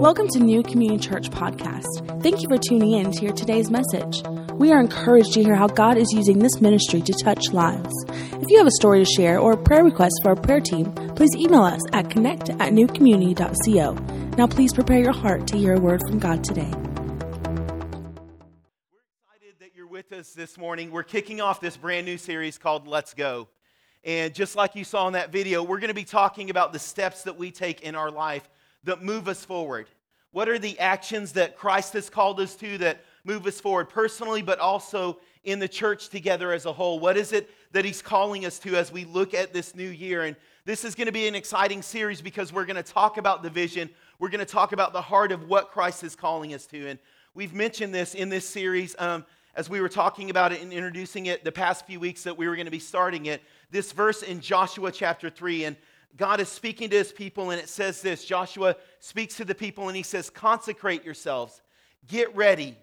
Welcome to New Community Church Podcast. Thank you for tuning in to hear today's message. We are encouraged to hear how God is using this ministry to touch lives. If you have a story to share or a prayer request for our prayer team, please email us at connect at newcommunity.co. Now, please prepare your heart to hear a word from God today. We're excited that you're with us this morning. We're kicking off this brand new series called Let's Go. And just like you saw in that video, we're going to be talking about the steps that we take in our life that move us forward. What are the actions that Christ has called us to that move us forward personally, but also in the church together as a whole? What is it that He's calling us to as we look at this new year? And this is going to be an exciting series because we're going to talk about the vision. We're going to talk about the heart of what Christ is calling us to. And we've mentioned this in this series um, as we were talking about it and introducing it the past few weeks that we were going to be starting it. This verse in Joshua chapter 3. And God is speaking to his people, and it says this Joshua speaks to the people, and he says, Consecrate yourselves, get ready,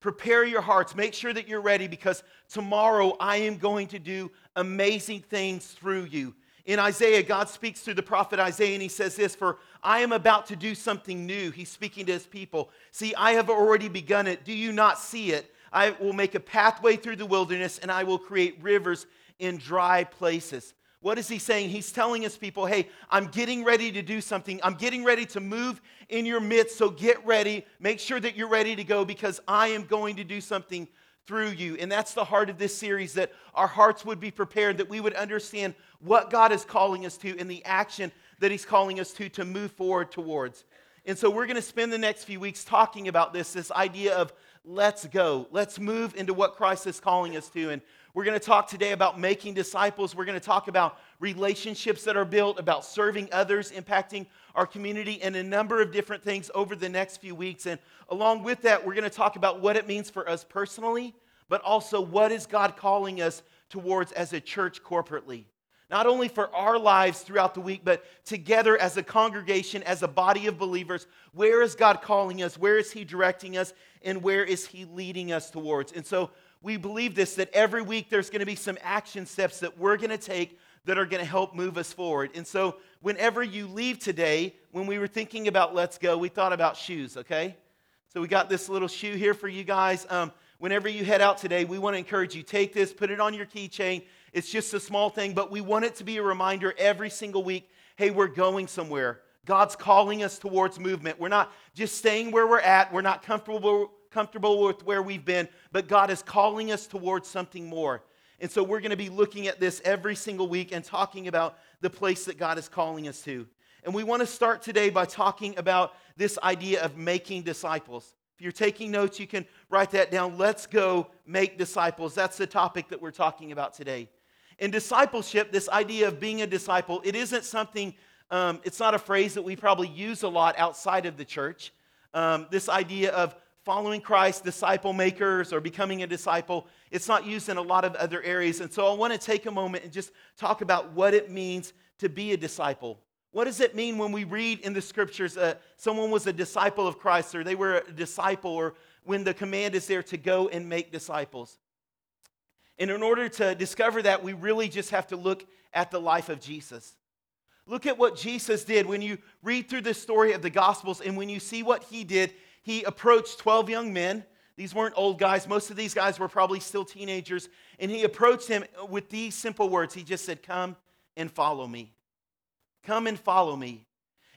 prepare your hearts, make sure that you're ready, because tomorrow I am going to do amazing things through you. In Isaiah, God speaks through the prophet Isaiah, and he says this For I am about to do something new. He's speaking to his people. See, I have already begun it. Do you not see it? I will make a pathway through the wilderness, and I will create rivers in dry places. What is he saying? He's telling his people, hey, I'm getting ready to do something. I'm getting ready to move in your midst. So get ready. Make sure that you're ready to go because I am going to do something through you. And that's the heart of this series that our hearts would be prepared, that we would understand what God is calling us to and the action that he's calling us to to move forward towards. And so we're going to spend the next few weeks talking about this this idea of let's go. Let's move into what Christ is calling us to. And we're going to talk today about making disciples. We're going to talk about relationships that are built, about serving others, impacting our community, and a number of different things over the next few weeks. And along with that, we're going to talk about what it means for us personally, but also what is God calling us towards as a church corporately. Not only for our lives throughout the week, but together as a congregation, as a body of believers. Where is God calling us? Where is He directing us? And where is He leading us towards? And so we believe this that every week there's going to be some action steps that we're going to take that are going to help move us forward. And so, whenever you leave today, when we were thinking about Let's Go, we thought about shoes, okay? So, we got this little shoe here for you guys. Um, whenever you head out today, we want to encourage you take this, put it on your keychain. It's just a small thing, but we want it to be a reminder every single week hey, we're going somewhere. God's calling us towards movement. We're not just staying where we're at, we're not comfortable comfortable with where we've been, but God is calling us towards something more. And so we're going to be looking at this every single week and talking about the place that God is calling us to. And we want to start today by talking about this idea of making disciples. If you're taking notes, you can write that down. Let's go make disciples. That's the topic that we're talking about today. In discipleship, this idea of being a disciple, it isn't something, um, it's not a phrase that we probably use a lot outside of the church. Um, this idea of following Christ, disciple makers, or becoming a disciple. It's not used in a lot of other areas. And so I want to take a moment and just talk about what it means to be a disciple. What does it mean when we read in the scriptures uh, someone was a disciple of Christ or they were a disciple or when the command is there to go and make disciples? And in order to discover that, we really just have to look at the life of Jesus. Look at what Jesus did when you read through the story of the Gospels and when you see what he did he approached 12 young men. These weren't old guys. Most of these guys were probably still teenagers. And he approached them with these simple words. He just said, Come and follow me. Come and follow me.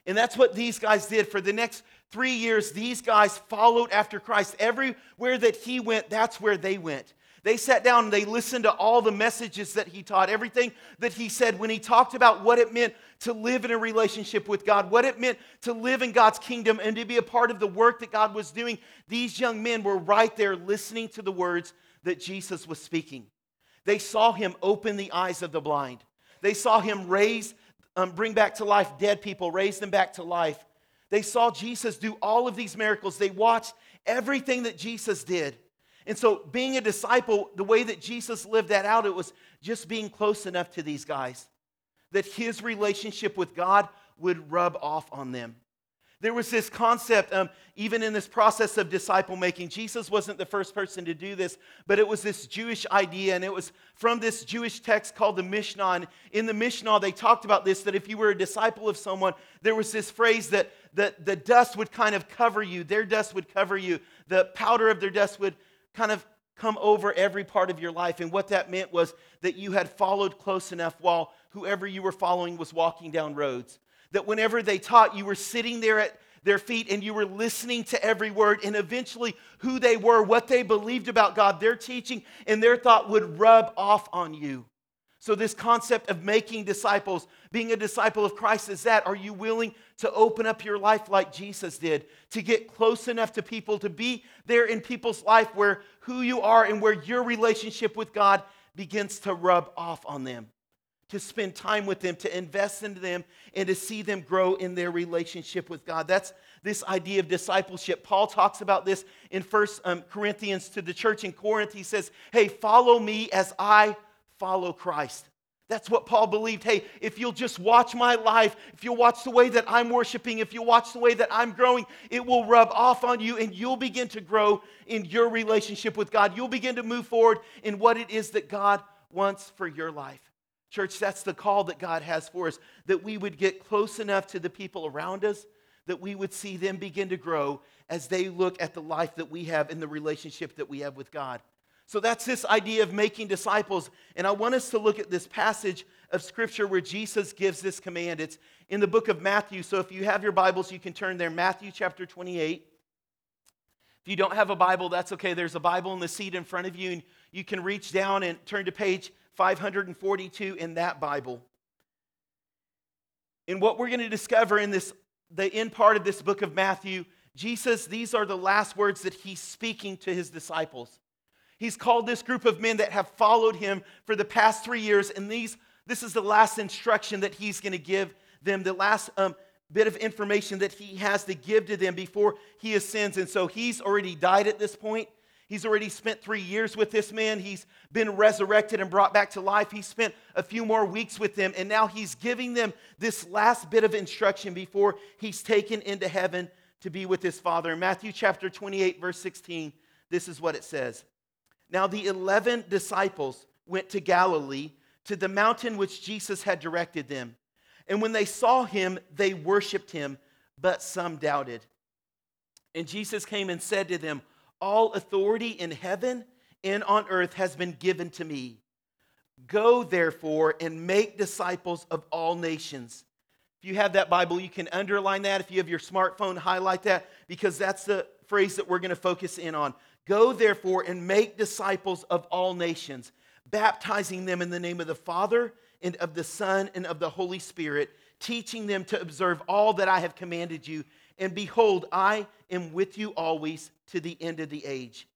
And that's what these guys did. For the next three years, these guys followed after Christ. Everywhere that he went, that's where they went. They sat down and they listened to all the messages that he taught, everything that he said when he talked about what it meant to live in a relationship with God, what it meant to live in God's kingdom and to be a part of the work that God was doing. These young men were right there listening to the words that Jesus was speaking. They saw him open the eyes of the blind, they saw him raise, um, bring back to life dead people, raise them back to life. They saw Jesus do all of these miracles. They watched everything that Jesus did. And so, being a disciple, the way that Jesus lived that out, it was just being close enough to these guys that his relationship with God would rub off on them. There was this concept, um, even in this process of disciple making. Jesus wasn't the first person to do this, but it was this Jewish idea, and it was from this Jewish text called the Mishnah. And in the Mishnah, they talked about this that if you were a disciple of someone, there was this phrase that, that the dust would kind of cover you, their dust would cover you, the powder of their dust would kind of come over every part of your life. And what that meant was that you had followed close enough while whoever you were following was walking down roads that whenever they taught, you were sitting there at their feet and you were listening to every word, and eventually who they were, what they believed about God, their teaching, and their thought would rub off on you. So, this concept of making disciples, being a disciple of Christ, is that are you willing to open up your life like Jesus did, to get close enough to people, to be there in people's life where who you are and where your relationship with God begins to rub off on them? to spend time with them, to invest into them, and to see them grow in their relationship with God. That's this idea of discipleship. Paul talks about this in First um, Corinthians to the church in Corinth. He says, Hey, follow me as I follow Christ. That's what Paul believed. Hey, if you'll just watch my life, if you'll watch the way that I'm worshiping, if you'll watch the way that I'm growing, it will rub off on you and you'll begin to grow in your relationship with God. You'll begin to move forward in what it is that God wants for your life. Church, that's the call that God has for us that we would get close enough to the people around us, that we would see them begin to grow as they look at the life that we have and the relationship that we have with God. So that's this idea of making disciples. And I want us to look at this passage of Scripture where Jesus gives this command. It's in the book of Matthew. So if you have your Bibles, you can turn there. Matthew chapter 28. If you don't have a Bible, that's okay. There's a Bible in the seat in front of you, and you can reach down and turn to page 542 in that Bible. And what we're going to discover in this, the end part of this book of Matthew, Jesus, these are the last words that he's speaking to his disciples. He's called this group of men that have followed him for the past three years, and these, this is the last instruction that he's going to give them, the last um, bit of information that he has to give to them before he ascends. And so he's already died at this point. He's already spent three years with this man. He's been resurrected and brought back to life. He spent a few more weeks with them, and now he's giving them this last bit of instruction before he's taken into heaven to be with his Father. In Matthew chapter 28, verse 16, this is what it says Now the 11 disciples went to Galilee, to the mountain which Jesus had directed them. And when they saw him, they worshiped him, but some doubted. And Jesus came and said to them, all authority in heaven and on earth has been given to me. Go, therefore, and make disciples of all nations. If you have that Bible, you can underline that. If you have your smartphone, highlight that because that's the phrase that we're going to focus in on. Go, therefore, and make disciples of all nations, baptizing them in the name of the Father and of the Son and of the Holy Spirit, teaching them to observe all that I have commanded you. And behold, I am with you always to the end of the age.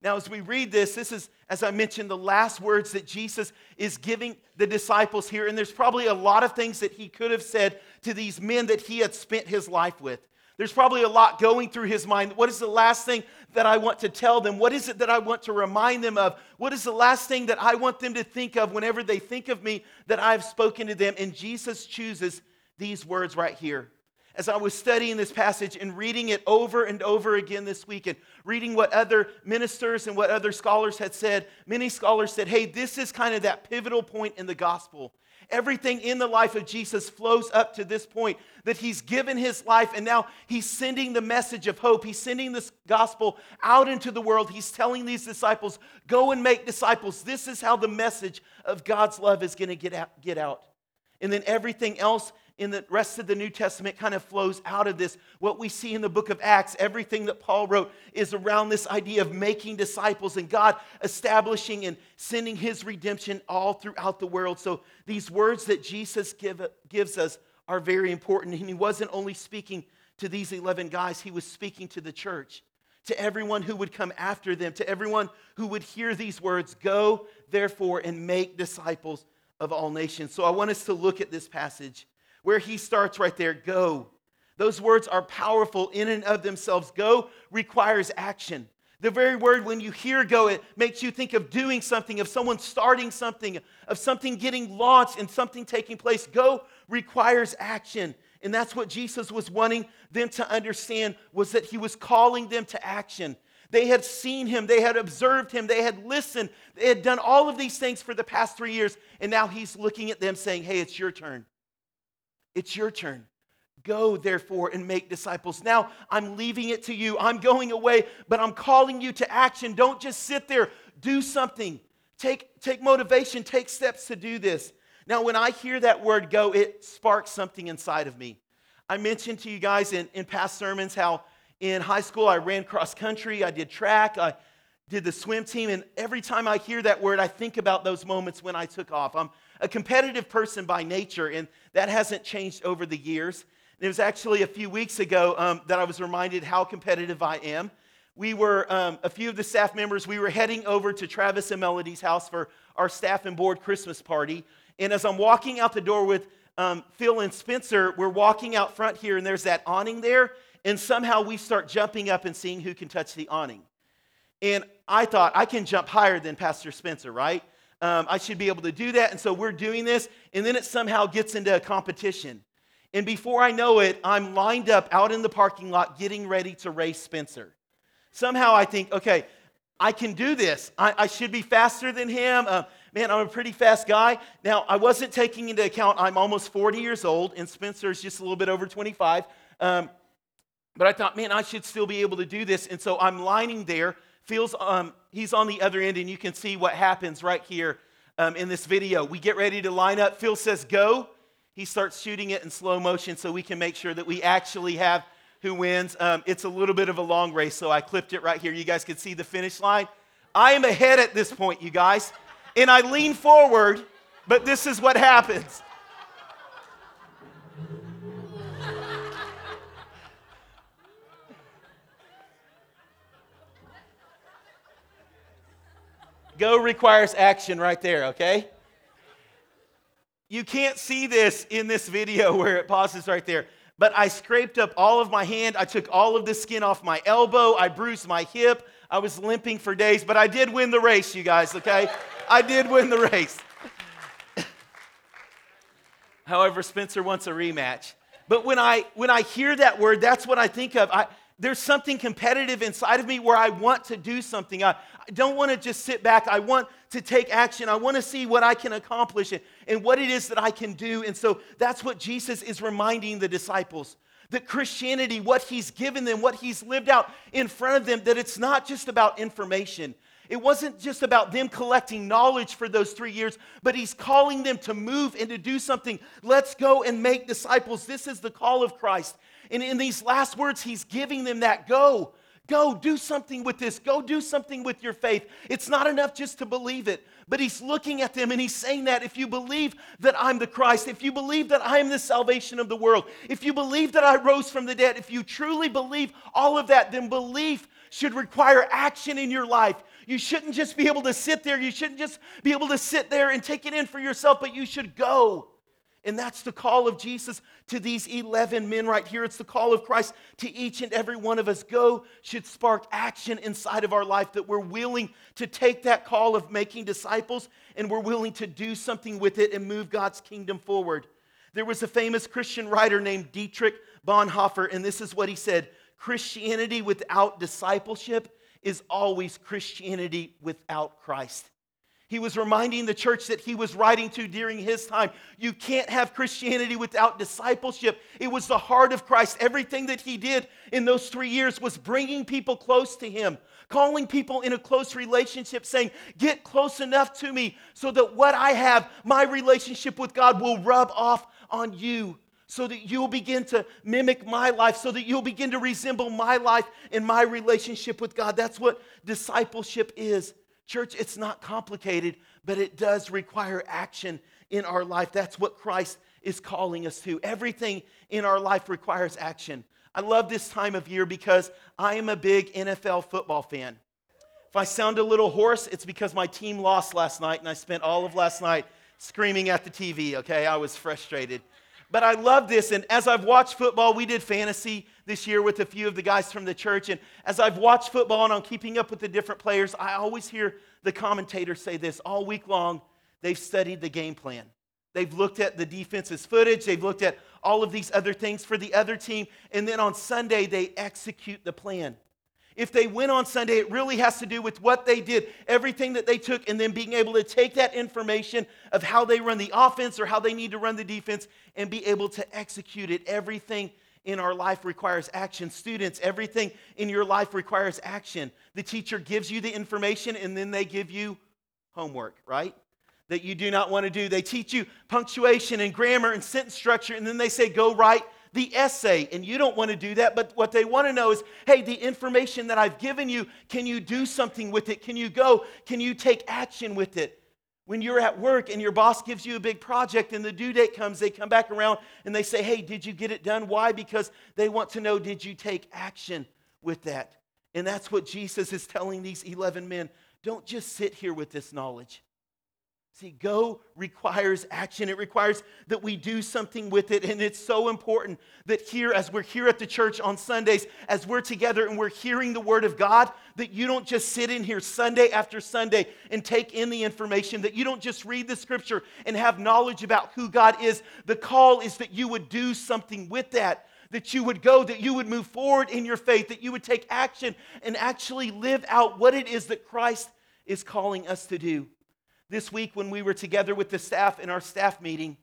Now, as we read this, this is, as I mentioned, the last words that Jesus is giving the disciples here. And there's probably a lot of things that he could have said to these men that he had spent his life with. There's probably a lot going through his mind. What is the last thing that I want to tell them? What is it that I want to remind them of? What is the last thing that I want them to think of whenever they think of me that I've spoken to them? And Jesus chooses these words right here as I was studying this passage and reading it over and over again this week and reading what other ministers and what other scholars had said, many scholars said, hey, this is kind of that pivotal point in the gospel. Everything in the life of Jesus flows up to this point that he's given his life and now he's sending the message of hope. He's sending this gospel out into the world. He's telling these disciples, go and make disciples. This is how the message of God's love is going to get out, get out. And then everything else in the rest of the New Testament kind of flows out of this. What we see in the book of Acts, everything that Paul wrote is around this idea of making disciples and God establishing and sending his redemption all throughout the world. So these words that Jesus give, gives us are very important. And he wasn't only speaking to these 11 guys, he was speaking to the church, to everyone who would come after them, to everyone who would hear these words Go, therefore, and make disciples of all nations. So I want us to look at this passage where he starts right there go. Those words are powerful in and of themselves. Go requires action. The very word, when you hear go, it makes you think of doing something, of someone starting something, of something getting launched and something taking place. Go requires action. And that's what Jesus was wanting them to understand was that he was calling them to action. They had seen him, they had observed him, they had listened, they had done all of these things for the past three years. And now he's looking at them saying, Hey, it's your turn. It's your turn. Go, therefore, and make disciples. Now I'm leaving it to you. I'm going away, but I'm calling you to action. Don't just sit there, do something. Take, take motivation, take steps to do this. Now, when I hear that word go, it sparks something inside of me. I mentioned to you guys in, in past sermons how in high school, I ran cross country, I did track, I did the swim team, and every time I hear that word, I think about those moments when I took off. I'm a competitive person by nature, and that hasn't changed over the years. It was actually a few weeks ago um, that I was reminded how competitive I am. We were, um, a few of the staff members, we were heading over to Travis and Melody's house for our staff and board Christmas party. And as I'm walking out the door with um, Phil and Spencer, we're walking out front here, and there's that awning there and somehow we start jumping up and seeing who can touch the awning. And I thought, I can jump higher than Pastor Spencer, right? Um, I should be able to do that. And so we're doing this, and then it somehow gets into a competition. And before I know it, I'm lined up out in the parking lot getting ready to race Spencer. Somehow I think, okay, I can do this. I, I should be faster than him. Uh, man, I'm a pretty fast guy. Now, I wasn't taking into account I'm almost 40 years old, and Spencer's just a little bit over 25. Um, but I thought, man, I should still be able to do this. And so I'm lining there. Phil's um, he's on the other end, and you can see what happens right here um, in this video. We get ready to line up. Phil says, go. He starts shooting it in slow motion so we can make sure that we actually have who wins. Um, it's a little bit of a long race, so I clipped it right here. You guys can see the finish line. I am ahead at this point, you guys. And I lean forward, but this is what happens. Go requires action right there, okay? You can't see this in this video where it pauses right there. But I scraped up all of my hand. I took all of the skin off my elbow. I bruised my hip. I was limping for days, but I did win the race, you guys, okay? I did win the race. However, Spencer wants a rematch. But when I when I hear that word, that's what I think of. I, there's something competitive inside of me where I want to do something. I, I don't want to just sit back. I want to take action. I want to see what I can accomplish and, and what it is that I can do. And so that's what Jesus is reminding the disciples that Christianity, what he's given them, what he's lived out in front of them, that it's not just about information. It wasn't just about them collecting knowledge for those three years, but he's calling them to move and to do something. Let's go and make disciples. This is the call of Christ. And in these last words, he's giving them that go. Go do something with this. Go do something with your faith. It's not enough just to believe it, but he's looking at them and he's saying that if you believe that I'm the Christ, if you believe that I am the salvation of the world, if you believe that I rose from the dead, if you truly believe all of that, then belief should require action in your life. You shouldn't just be able to sit there. You shouldn't just be able to sit there and take it in for yourself, but you should go. And that's the call of Jesus to these 11 men right here. It's the call of Christ to each and every one of us. Go should spark action inside of our life that we're willing to take that call of making disciples and we're willing to do something with it and move God's kingdom forward. There was a famous Christian writer named Dietrich Bonhoeffer, and this is what he said Christianity without discipleship is always Christianity without Christ. He was reminding the church that he was writing to during his time. You can't have Christianity without discipleship. It was the heart of Christ. Everything that he did in those three years was bringing people close to him, calling people in a close relationship, saying, Get close enough to me so that what I have, my relationship with God, will rub off on you. So that you'll begin to mimic my life, so that you'll begin to resemble my life and my relationship with God. That's what discipleship is. Church, it's not complicated, but it does require action in our life. That's what Christ is calling us to. Everything in our life requires action. I love this time of year because I am a big NFL football fan. If I sound a little hoarse, it's because my team lost last night and I spent all of last night screaming at the TV, okay? I was frustrated. But I love this. And as I've watched football, we did fantasy this year with a few of the guys from the church. And as I've watched football and I'm keeping up with the different players, I always hear the commentators say this all week long they've studied the game plan. They've looked at the defense's footage, they've looked at all of these other things for the other team, and then on Sunday, they execute the plan. If they win on Sunday, it really has to do with what they did, everything that they took, and then being able to take that information of how they run the offense or how they need to run the defense and be able to execute it. Everything in our life requires action. Students, everything in your life requires action. The teacher gives you the information and then they give you homework, right? That you do not want to do. They teach you punctuation and grammar and sentence structure and then they say, go write the essay. And you don't want to do that, but what they want to know is hey, the information that I've given you, can you do something with it? Can you go? Can you take action with it? When you're at work and your boss gives you a big project and the due date comes, they come back around and they say, Hey, did you get it done? Why? Because they want to know, did you take action with that? And that's what Jesus is telling these 11 men. Don't just sit here with this knowledge. See, go requires action. It requires that we do something with it. And it's so important that here, as we're here at the church on Sundays, as we're together and we're hearing the Word of God, that you don't just sit in here Sunday after Sunday and take in the information, that you don't just read the scripture and have knowledge about who God is. The call is that you would do something with that that you would go, that you would move forward in your faith, that you would take action and actually live out what it is that Christ is calling us to do. This week, when we were together with the staff in our staff meeting,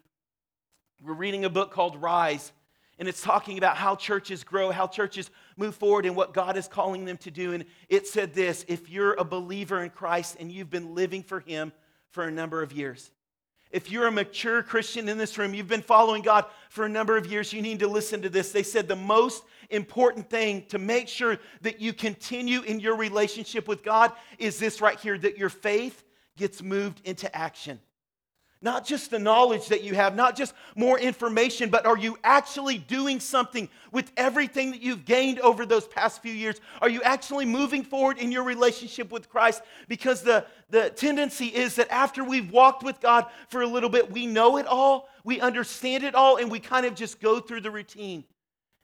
we're reading a book called Rise, and it's talking about how churches grow, how churches move forward, and what God is calling them to do. And it said this if you're a believer in Christ and you've been living for Him for a number of years, if you're a mature Christian in this room, you've been following God for a number of years, you need to listen to this. They said the most important thing to make sure that you continue in your relationship with God is this right here that your faith gets moved into action. Not just the knowledge that you have, not just more information, but are you actually doing something with everything that you've gained over those past few years? Are you actually moving forward in your relationship with Christ? Because the, the tendency is that after we've walked with God for a little bit, we know it all, we understand it all, and we kind of just go through the routine.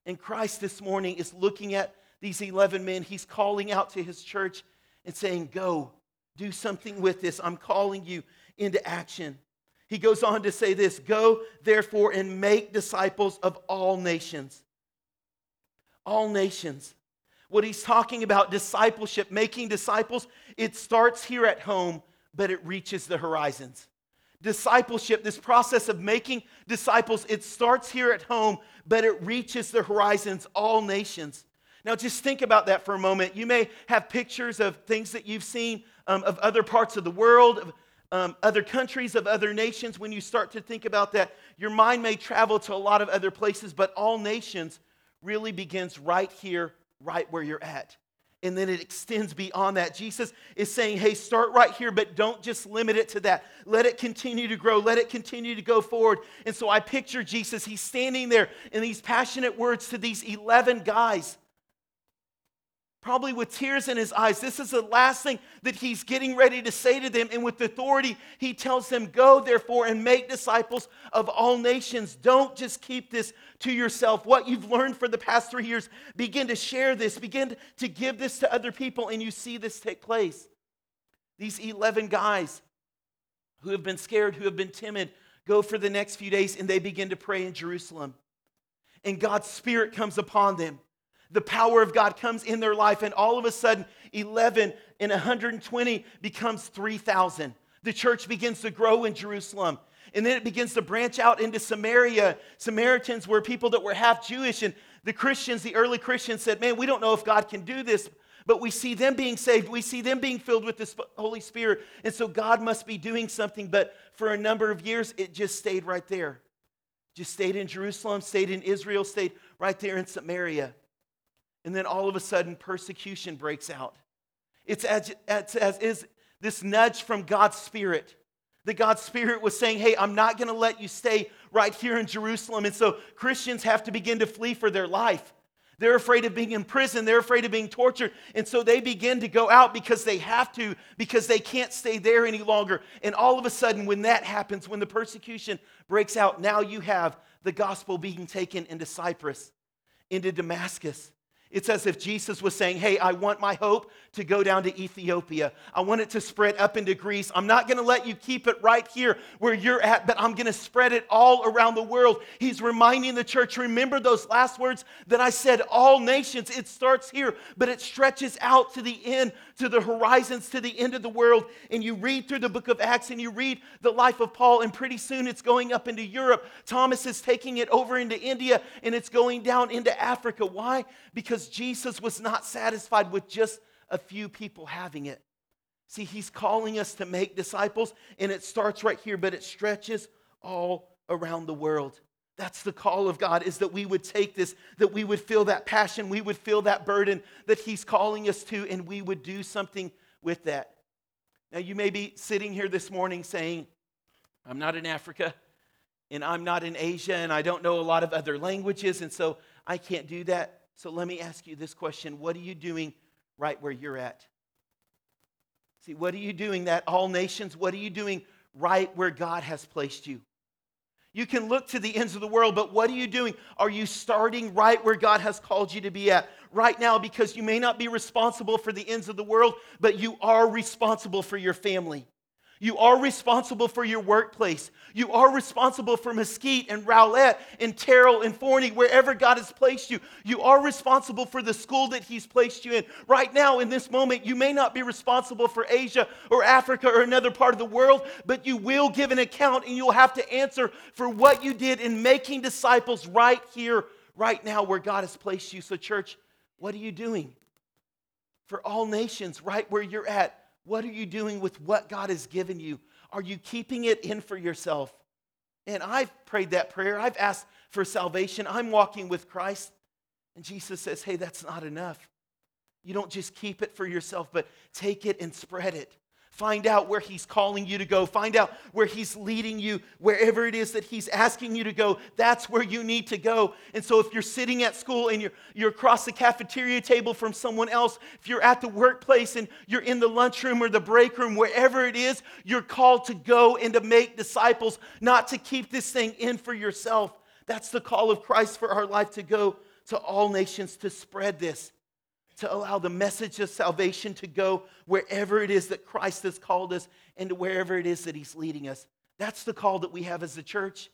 And Christ this morning is looking at these 11 men. He's calling out to his church and saying, Go, do something with this. I'm calling you into action. He goes on to say this Go, therefore, and make disciples of all nations. All nations. What he's talking about, discipleship, making disciples, it starts here at home, but it reaches the horizons. Discipleship, this process of making disciples, it starts here at home, but it reaches the horizons, all nations. Now, just think about that for a moment. You may have pictures of things that you've seen um, of other parts of the world, of um, other countries, of other nations. When you start to think about that, your mind may travel to a lot of other places, but all nations really begins right here, right where you're at. And then it extends beyond that. Jesus is saying, hey, start right here, but don't just limit it to that. Let it continue to grow. Let it continue to go forward. And so I picture Jesus, he's standing there in these passionate words to these 11 guys probably with tears in his eyes. This is the last thing that he's getting ready to say to them. And with authority, he tells them, Go therefore and make disciples of all nations. Don't just keep this to yourself. What you've learned for the past three years, begin to share this, begin to give this to other people, and you see this take place. These 11 guys who have been scared, who have been timid, go for the next few days and they begin to pray in Jerusalem. And God's Spirit comes upon them the power of God comes in their life, and all of a sudden, 11 and 120 becomes 3,000. The church begins to grow in Jerusalem. And then it begins to branch out into Samaria. Samaritans were people that were half Jewish, and the Christians, the early Christians, said, Man, we don't know if God can do this, but we see them being saved. We see them being filled with the Holy Spirit. And so God must be doing something. But for a number of years, it just stayed right there. Just stayed in Jerusalem, stayed in Israel, stayed right there in Samaria. And then all of a sudden, persecution breaks out. It's as, as, as is this nudge from God's Spirit. That God's Spirit was saying, Hey, I'm not going to let you stay right here in Jerusalem. And so Christians have to begin to flee for their life. They're afraid of being in prison. They're afraid of being tortured. And so they begin to go out because they have to, because they can't stay there any longer. And all of a sudden, when that happens, when the persecution breaks out, now you have the gospel being taken into Cyprus, into Damascus. It's as if Jesus was saying, Hey, I want my hope to go down to Ethiopia. I want it to spread up into Greece. I'm not going to let you keep it right here where you're at, but I'm going to spread it all around the world. He's reminding the church, remember those last words that I said, all nations. It starts here, but it stretches out to the end, to the horizons, to the end of the world. And you read through the book of Acts and you read the life of Paul, and pretty soon it's going up into Europe. Thomas is taking it over into India and it's going down into Africa. Why? Because because Jesus was not satisfied with just a few people having it. See, he's calling us to make disciples, and it starts right here, but it stretches all around the world. That's the call of God, is that we would take this, that we would feel that passion, we would feel that burden that He's calling us to, and we would do something with that. Now, you may be sitting here this morning saying, I'm not in Africa, and I'm not in Asia, and I don't know a lot of other languages, and so I can't do that. So let me ask you this question What are you doing right where you're at? See, what are you doing that all nations? What are you doing right where God has placed you? You can look to the ends of the world, but what are you doing? Are you starting right where God has called you to be at right now? Because you may not be responsible for the ends of the world, but you are responsible for your family. You are responsible for your workplace. You are responsible for Mesquite and Rowlett and Terrell and Forney, wherever God has placed you. You are responsible for the school that He's placed you in. Right now, in this moment, you may not be responsible for Asia or Africa or another part of the world, but you will give an account and you'll have to answer for what you did in making disciples right here, right now, where God has placed you. So, church, what are you doing? For all nations, right where you're at, what are you doing with what God has given you? Are you keeping it in for yourself? And I've prayed that prayer. I've asked for salvation. I'm walking with Christ. And Jesus says, hey, that's not enough. You don't just keep it for yourself, but take it and spread it. Find out where He's calling you to go. Find out where He's leading you, wherever it is that He's asking you to go. That's where you need to go. And so, if you're sitting at school and you're, you're across the cafeteria table from someone else, if you're at the workplace and you're in the lunchroom or the break room, wherever it is, you're called to go and to make disciples, not to keep this thing in for yourself. That's the call of Christ for our life to go to all nations to spread this to allow the message of salvation to go wherever it is that Christ has called us and to wherever it is that He's leading us. That's the call that we have as a church.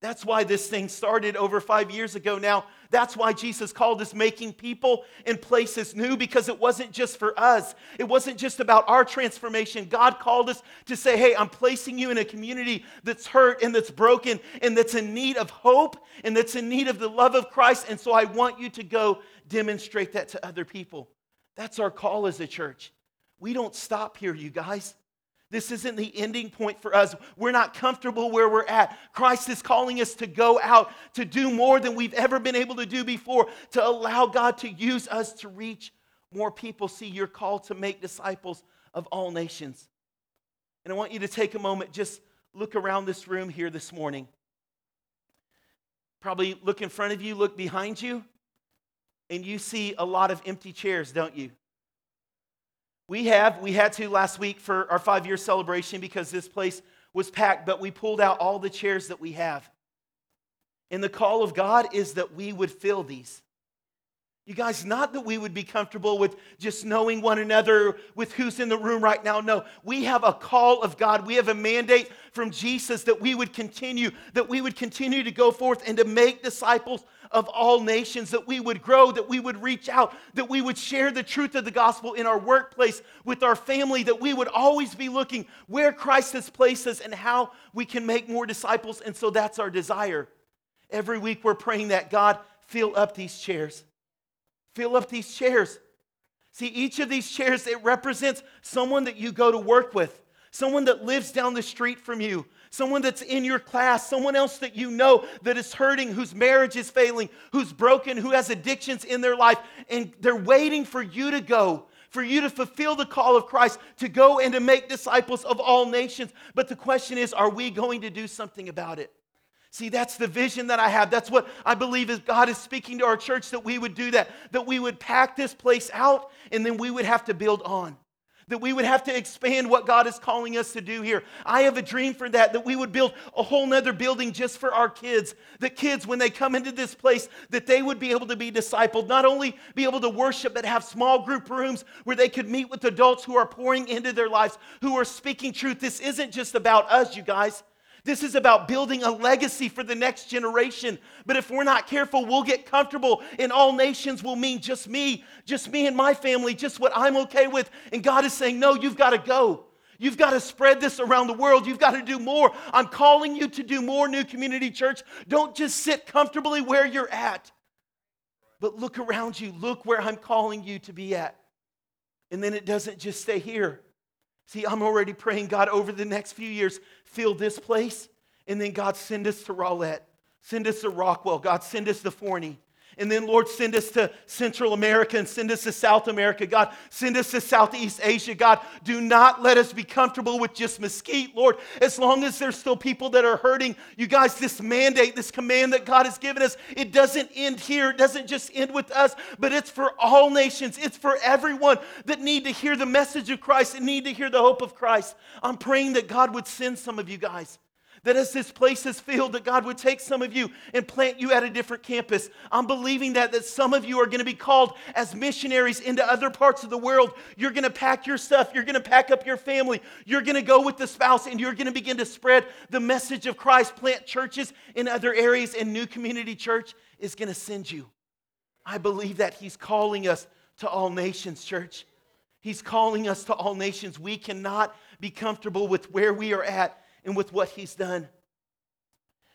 That's why this thing started over five years ago now. That's why Jesus called us making people and places new because it wasn't just for us. It wasn't just about our transformation. God called us to say, hey, I'm placing you in a community that's hurt and that's broken and that's in need of hope and that's in need of the love of Christ. And so I want you to go demonstrate that to other people. That's our call as a church. We don't stop here, you guys. This isn't the ending point for us. We're not comfortable where we're at. Christ is calling us to go out, to do more than we've ever been able to do before, to allow God to use us to reach more people. See, you're called to make disciples of all nations. And I want you to take a moment, just look around this room here this morning. Probably look in front of you, look behind you and you see a lot of empty chairs, don't you? We have, we had to last week for our five year celebration because this place was packed, but we pulled out all the chairs that we have. And the call of God is that we would fill these. You guys, not that we would be comfortable with just knowing one another, with who's in the room right now. No, we have a call of God. We have a mandate from Jesus that we would continue, that we would continue to go forth and to make disciples of all nations, that we would grow, that we would reach out, that we would share the truth of the gospel in our workplace, with our family, that we would always be looking where Christ has placed us and how we can make more disciples. And so that's our desire. Every week we're praying that God fill up these chairs fill up these chairs. See, each of these chairs, it represents someone that you go to work with, someone that lives down the street from you, someone that's in your class, someone else that you know that is hurting, whose marriage is failing, who's broken, who has addictions in their life, and they're waiting for you to go. For you to fulfill the call of Christ to go and to make disciples of all nations. But the question is, are we going to do something about it? See, that's the vision that I have. That's what I believe is God is speaking to our church that we would do that, that we would pack this place out and then we would have to build on. that we would have to expand what God is calling us to do here. I have a dream for that, that we would build a whole nother building just for our kids. That kids, when they come into this place, that they would be able to be discipled, not only be able to worship, but have small group rooms where they could meet with adults who are pouring into their lives, who are speaking truth. This isn't just about us, you guys. This is about building a legacy for the next generation. But if we're not careful, we'll get comfortable, and all nations will mean just me, just me and my family, just what I'm okay with. And God is saying, No, you've got to go. You've got to spread this around the world. You've got to do more. I'm calling you to do more, New Community Church. Don't just sit comfortably where you're at, but look around you. Look where I'm calling you to be at. And then it doesn't just stay here. See, I'm already praying, God, over the next few years, fill this place, and then God, send us to Rowlett, send us to Rockwall, God, send us to Forney. And then, Lord, send us to Central America and send us to South America. God, send us to Southeast Asia. God, do not let us be comfortable with just Mesquite, Lord. As long as there's still people that are hurting, you guys, this mandate, this command that God has given us, it doesn't end here. It doesn't just end with us, but it's for all nations. It's for everyone that need to hear the message of Christ and need to hear the hope of Christ. I'm praying that God would send some of you guys. That as this place is filled, that God would take some of you and plant you at a different campus. I'm believing that, that some of you are going to be called as missionaries into other parts of the world. You're going to pack your stuff, you're going to pack up your family, you're going to go with the spouse, and you're going to begin to spread the message of Christ, plant churches in other areas, and New Community Church is going to send you. I believe that He's calling us to all nations, church. He's calling us to all nations. We cannot be comfortable with where we are at and with what He's done.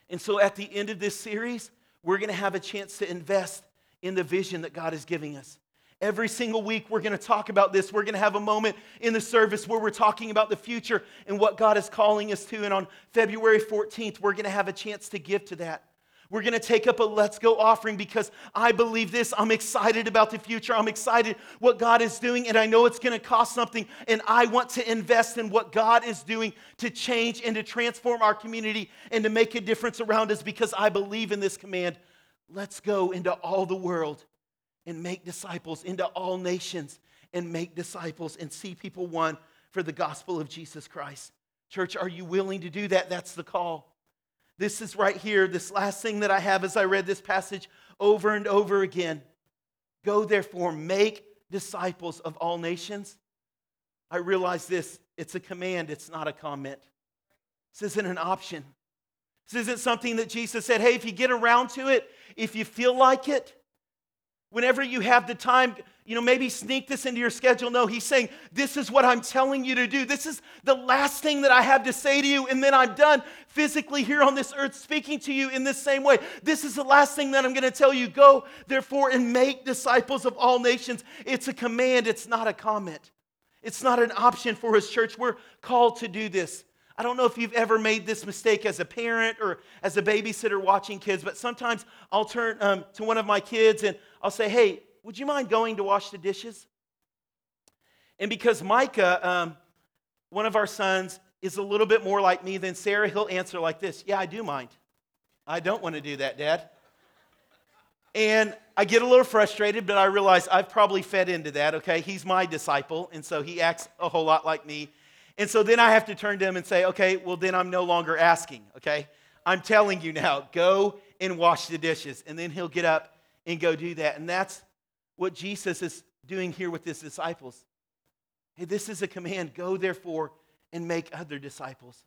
And so at the end of this series, we're going to have a chance to invest in the vision that God is giving us. Every single week, we're going to talk about this. We're going to have a moment in the service where we're talking about the future and what God is calling us to. And on February 14th, we're going to have a chance to give to that. We're going to take up a let's go offering because I believe this. I'm excited about the future. I'm excited what God is doing, and I know it's going to cost something. And I want to invest in what God is doing to change and to transform our community and to make a difference around us because I believe in this command. Let's go into all the world and make disciples, into all nations and make disciples and see people won for the gospel of Jesus Christ. Church, are you willing to do that? That's the call. This is right here, this last thing that I have as I read this passage over and over again. Go therefore, make disciples of all nations. I realize this it's a command, it's not a comment. This isn't an option. This isn't something that Jesus said, hey, if you get around to it, if you feel like it, whenever you have the time, you know, maybe sneak this into your schedule. No, he's saying, This is what I'm telling you to do. This is the last thing that I have to say to you, and then I'm done physically here on this earth speaking to you in this same way. This is the last thing that I'm going to tell you. Go, therefore, and make disciples of all nations. It's a command, it's not a comment. It's not an option for his church. We're called to do this. I don't know if you've ever made this mistake as a parent or as a babysitter watching kids, but sometimes I'll turn um, to one of my kids and I'll say, Hey, would you mind going to wash the dishes? And because Micah, um, one of our sons, is a little bit more like me than Sarah, he'll answer like this Yeah, I do mind. I don't want to do that, Dad. And I get a little frustrated, but I realize I've probably fed into that, okay? He's my disciple, and so he acts a whole lot like me. And so then I have to turn to him and say, okay, well, then I'm no longer asking, okay? I'm telling you now, go and wash the dishes. And then he'll get up and go do that. And that's what Jesus is doing here with his disciples. Hey, this is a command go therefore and make other disciples.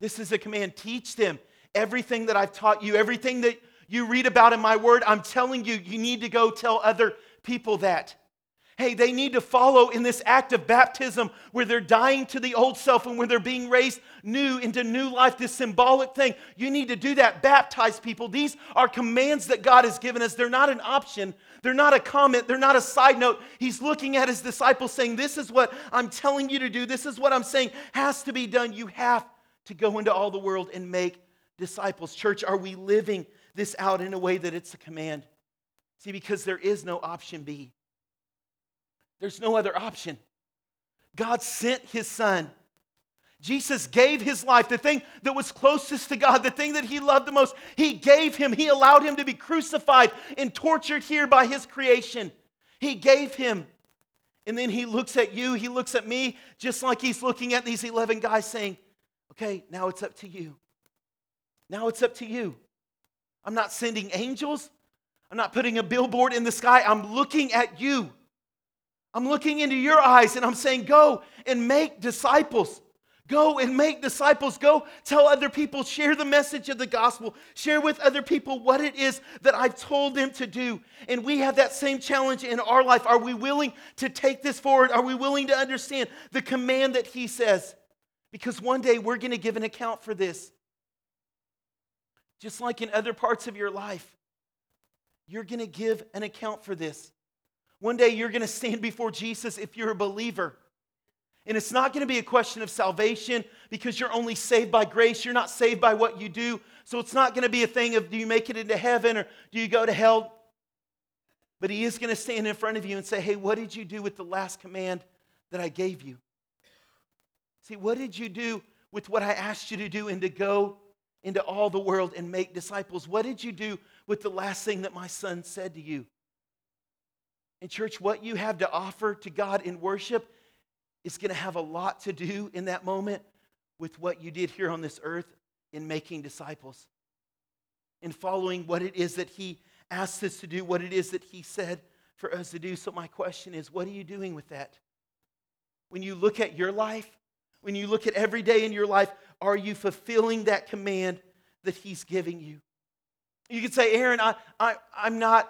This is a command teach them everything that I've taught you, everything that you read about in my word. I'm telling you, you need to go tell other people that. Hey, they need to follow in this act of baptism where they're dying to the old self and when they're being raised new into new life, this symbolic thing. You need to do that. Baptize people. These are commands that God has given us. They're not an option, they're not a comment, they're not a side note. He's looking at his disciples saying, This is what I'm telling you to do. This is what I'm saying has to be done. You have to go into all the world and make disciples. Church, are we living this out in a way that it's a command? See, because there is no option B. There's no other option. God sent his son. Jesus gave his life, the thing that was closest to God, the thing that he loved the most. He gave him, he allowed him to be crucified and tortured here by his creation. He gave him. And then he looks at you, he looks at me, just like he's looking at these 11 guys saying, Okay, now it's up to you. Now it's up to you. I'm not sending angels. I'm not putting a billboard in the sky. I'm looking at you. I'm looking into your eyes and I'm saying, Go and make disciples. Go and make disciples. Go tell other people, share the message of the gospel, share with other people what it is that I've told them to do. And we have that same challenge in our life. Are we willing to take this forward? Are we willing to understand the command that He says? Because one day we're going to give an account for this. Just like in other parts of your life, you're going to give an account for this. One day you're going to stand before Jesus if you're a believer. And it's not going to be a question of salvation because you're only saved by grace. You're not saved by what you do. So it's not going to be a thing of do you make it into heaven or do you go to hell? But he is going to stand in front of you and say, hey, what did you do with the last command that I gave you? See, what did you do with what I asked you to do and to go into all the world and make disciples? What did you do with the last thing that my son said to you? And, church, what you have to offer to God in worship is going to have a lot to do in that moment with what you did here on this earth in making disciples, in following what it is that He asked us to do, what it is that He said for us to do. So, my question is what are you doing with that? When you look at your life, when you look at every day in your life, are you fulfilling that command that He's giving you? You could say, Aaron, I, I, I'm not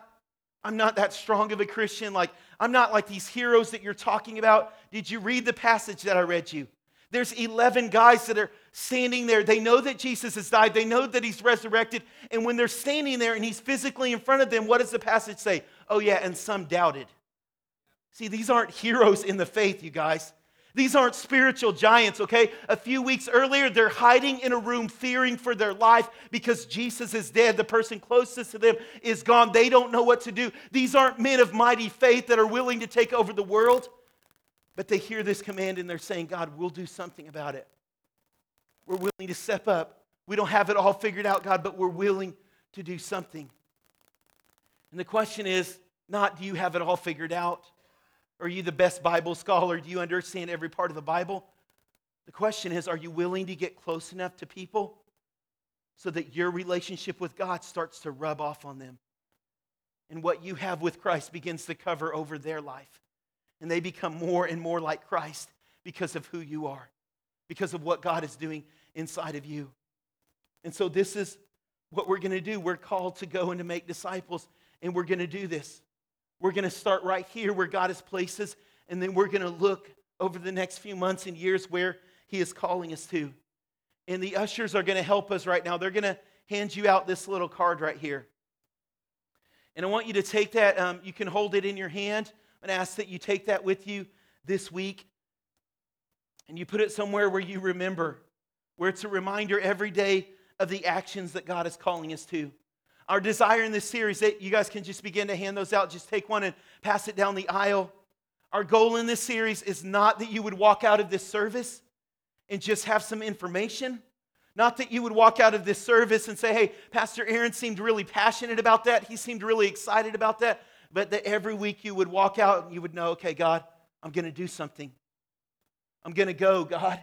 I'm not that strong of a Christian. Like, I'm not like these heroes that you're talking about. Did you read the passage that I read you? There's 11 guys that are standing there. They know that Jesus has died, they know that he's resurrected. And when they're standing there and he's physically in front of them, what does the passage say? Oh, yeah, and some doubted. See, these aren't heroes in the faith, you guys. These aren't spiritual giants, okay? A few weeks earlier, they're hiding in a room fearing for their life because Jesus is dead. The person closest to them is gone. They don't know what to do. These aren't men of mighty faith that are willing to take over the world, but they hear this command and they're saying, God, we'll do something about it. We're willing to step up. We don't have it all figured out, God, but we're willing to do something. And the question is not, do you have it all figured out? Are you the best Bible scholar? Do you understand every part of the Bible? The question is, are you willing to get close enough to people so that your relationship with God starts to rub off on them? And what you have with Christ begins to cover over their life. And they become more and more like Christ because of who you are, because of what God is doing inside of you. And so, this is what we're going to do. We're called to go and to make disciples, and we're going to do this. We're going to start right here where God has placed us, and then we're going to look over the next few months and years where He is calling us to. And the ushers are going to help us right now. They're going to hand you out this little card right here. And I want you to take that, um, you can hold it in your hand. I'm going to ask that you take that with you this week and you put it somewhere where you remember, where it's a reminder every day of the actions that God is calling us to. Our desire in this series that you guys can just begin to hand those out. Just take one and pass it down the aisle. Our goal in this series is not that you would walk out of this service and just have some information. Not that you would walk out of this service and say, hey, Pastor Aaron seemed really passionate about that. He seemed really excited about that. But that every week you would walk out and you would know, okay, God, I'm going to do something. I'm going to go, God.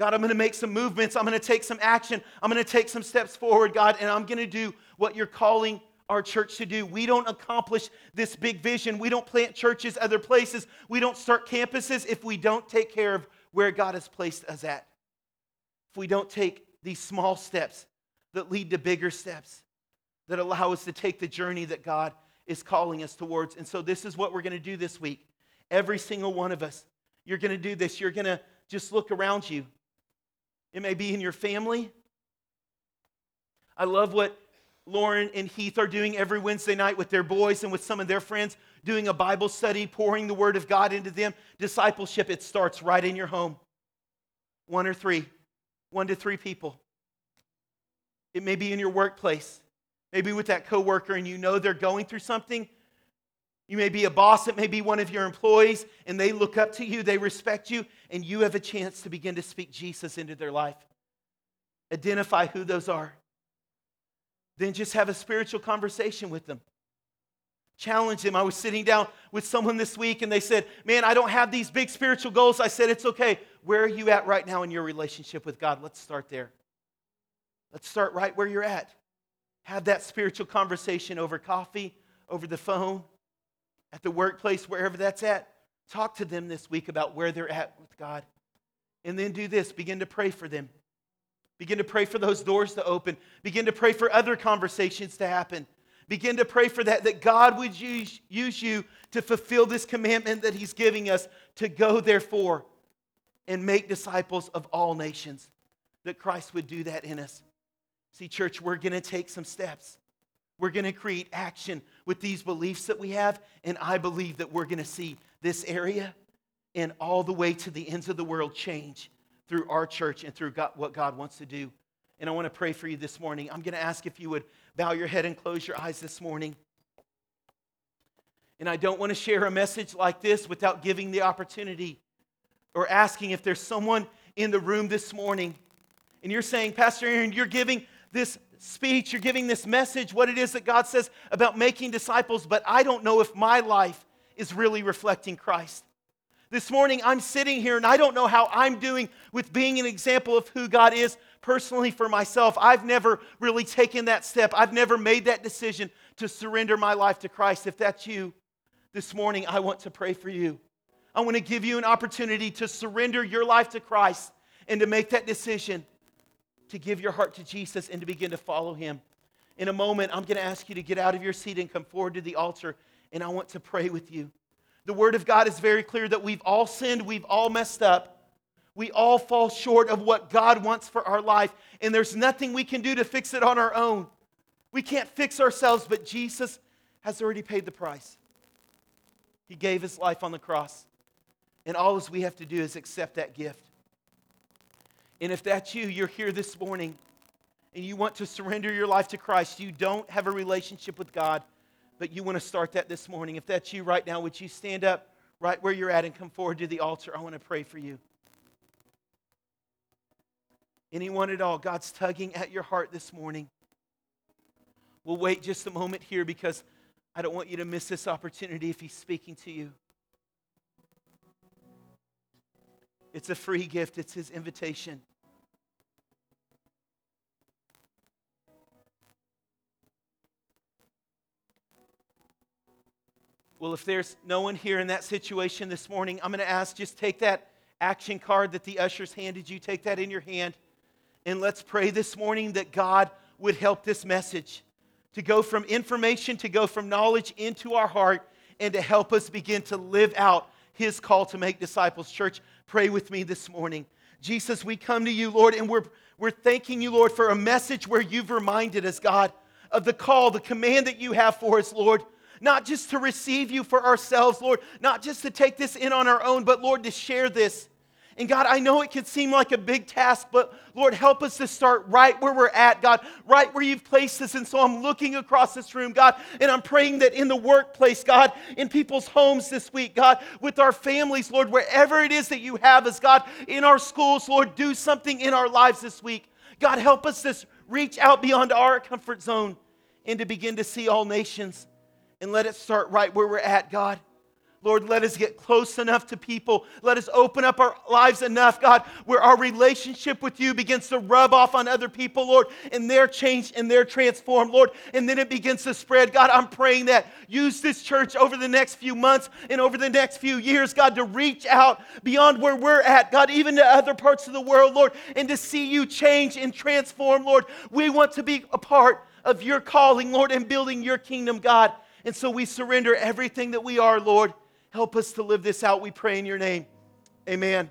God, I'm going to make some movements. I'm going to take some action. I'm going to take some steps forward, God, and I'm going to do what you're calling our church to do. We don't accomplish this big vision. We don't plant churches other places. We don't start campuses if we don't take care of where God has placed us at. If we don't take these small steps that lead to bigger steps that allow us to take the journey that God is calling us towards. And so, this is what we're going to do this week. Every single one of us, you're going to do this. You're going to just look around you it may be in your family. I love what Lauren and Heath are doing every Wednesday night with their boys and with some of their friends, doing a Bible study, pouring the Word of God into them. Discipleship, it starts right in your home. One or three, one to three people. It may be in your workplace, maybe with that coworker, and you know they're going through something. You may be a boss, it may be one of your employees, and they look up to you, they respect you, and you have a chance to begin to speak Jesus into their life. Identify who those are. Then just have a spiritual conversation with them. challenge them. I was sitting down with someone this week and they said, Man, I don't have these big spiritual goals. I said, It's okay. Where are you at right now in your relationship with God? Let's start there. Let's start right where you're at. Have that spiritual conversation over coffee, over the phone, at the workplace, wherever that's at. Talk to them this week about where they're at with God. And then do this begin to pray for them. Begin to pray for those doors to open. Begin to pray for other conversations to happen. Begin to pray for that, that God would use, use you to fulfill this commandment that He's giving us to go, therefore, and make disciples of all nations. That Christ would do that in us. See, church, we're going to take some steps. We're going to create action with these beliefs that we have, and I believe that we're going to see this area and all the way to the ends of the world change through our church and through God, what God wants to do. And I want to pray for you this morning. I'm going to ask if you would bow your head and close your eyes this morning. And I don't want to share a message like this without giving the opportunity or asking if there's someone in the room this morning and you're saying, Pastor Aaron, you're giving this speech, you're giving this message, what it is that God says about making disciples, but I don't know if my life is really reflecting Christ. This morning, I'm sitting here and I don't know how I'm doing with being an example of who God is personally for myself. I've never really taken that step, I've never made that decision to surrender my life to Christ. If that's you, this morning, I want to pray for you. I want to give you an opportunity to surrender your life to Christ and to make that decision to give your heart to Jesus and to begin to follow him. In a moment, I'm going to ask you to get out of your seat and come forward to the altar, and I want to pray with you. The Word of God is very clear that we've all sinned, we've all messed up. We all fall short of what God wants for our life, and there's nothing we can do to fix it on our own. We can't fix ourselves, but Jesus has already paid the price. He gave his life on the cross, and all we have to do is accept that gift. And if that's you, you're here this morning and you want to surrender your life to Christ, you don't have a relationship with God, but you want to start that this morning. If that's you right now, would you stand up right where you're at and come forward to the altar? I want to pray for you. Anyone at all, God's tugging at your heart this morning. We'll wait just a moment here because I don't want you to miss this opportunity if He's speaking to you. It's a free gift, it's His invitation. Well, if there's no one here in that situation this morning, I'm going to ask just take that action card that the ushers handed you, take that in your hand, and let's pray this morning that God would help this message to go from information, to go from knowledge into our heart, and to help us begin to live out His call to make disciples. Church, pray with me this morning. Jesus, we come to you, Lord, and we're, we're thanking you, Lord, for a message where you've reminded us, God, of the call, the command that you have for us, Lord not just to receive you for ourselves, Lord, not just to take this in on our own, but Lord, to share this. And God, I know it can seem like a big task, but Lord, help us to start right where we're at, God, right where you've placed us. And so I'm looking across this room, God, and I'm praying that in the workplace, God, in people's homes this week, God, with our families, Lord, wherever it is that you have us, God, in our schools, Lord, do something in our lives this week. God, help us to reach out beyond our comfort zone and to begin to see all nations and let it start right where we're at, God. Lord, let us get close enough to people. Let us open up our lives enough, God, where our relationship with you begins to rub off on other people, Lord, and they're changed and they're transformed, Lord, and then it begins to spread. God, I'm praying that use this church over the next few months and over the next few years, God, to reach out beyond where we're at, God, even to other parts of the world, Lord, and to see you change and transform, Lord. We want to be a part of your calling, Lord, and building your kingdom, God. And so we surrender everything that we are, Lord. Help us to live this out, we pray in your name. Amen.